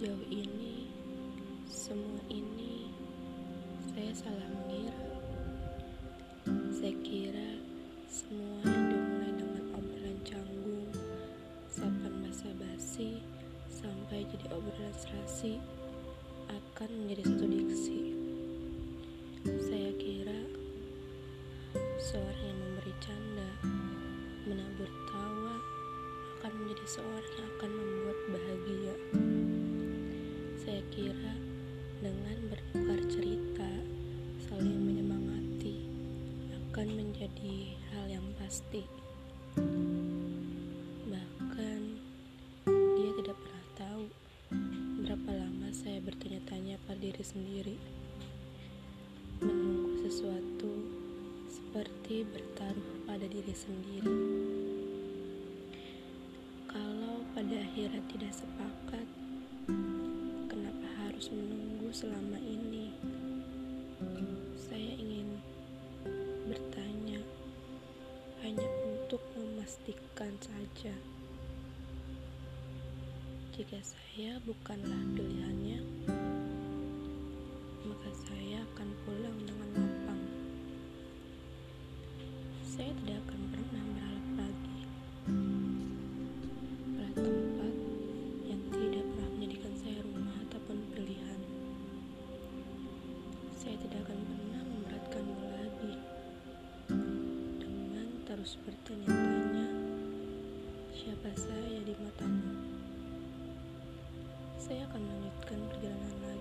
Sejauh ini, semua ini saya salah mengira. Saya kira semua yang dimulai dengan obrolan canggung, sapan basa-basi, sampai jadi obrolan serasi akan menjadi satu diksi. Saya kira seorang yang memberi canda, menabur tawa, akan menjadi seorang yang akan membuat bahagia. Pasti. Bahkan, dia tidak pernah tahu berapa lama saya bertanya-tanya pada diri sendiri. Menunggu sesuatu seperti bertaruh pada diri sendiri. Kalau pada akhirnya tidak sepakat, kenapa harus menunggu selama ini? Memastikan saja. Jika saya bukanlah pilihannya, maka saya akan pulang dengan lapang. Saya tidak akan pernah berharap lagi pada tempat yang tidak pernah menjadikan saya rumah ataupun pilihan. Saya tidak akan pernah memberatkanmu lagi dengan terus bertanya-tanya siapa saya di matamu. Saya akan melanjutkan perjalanan lagi.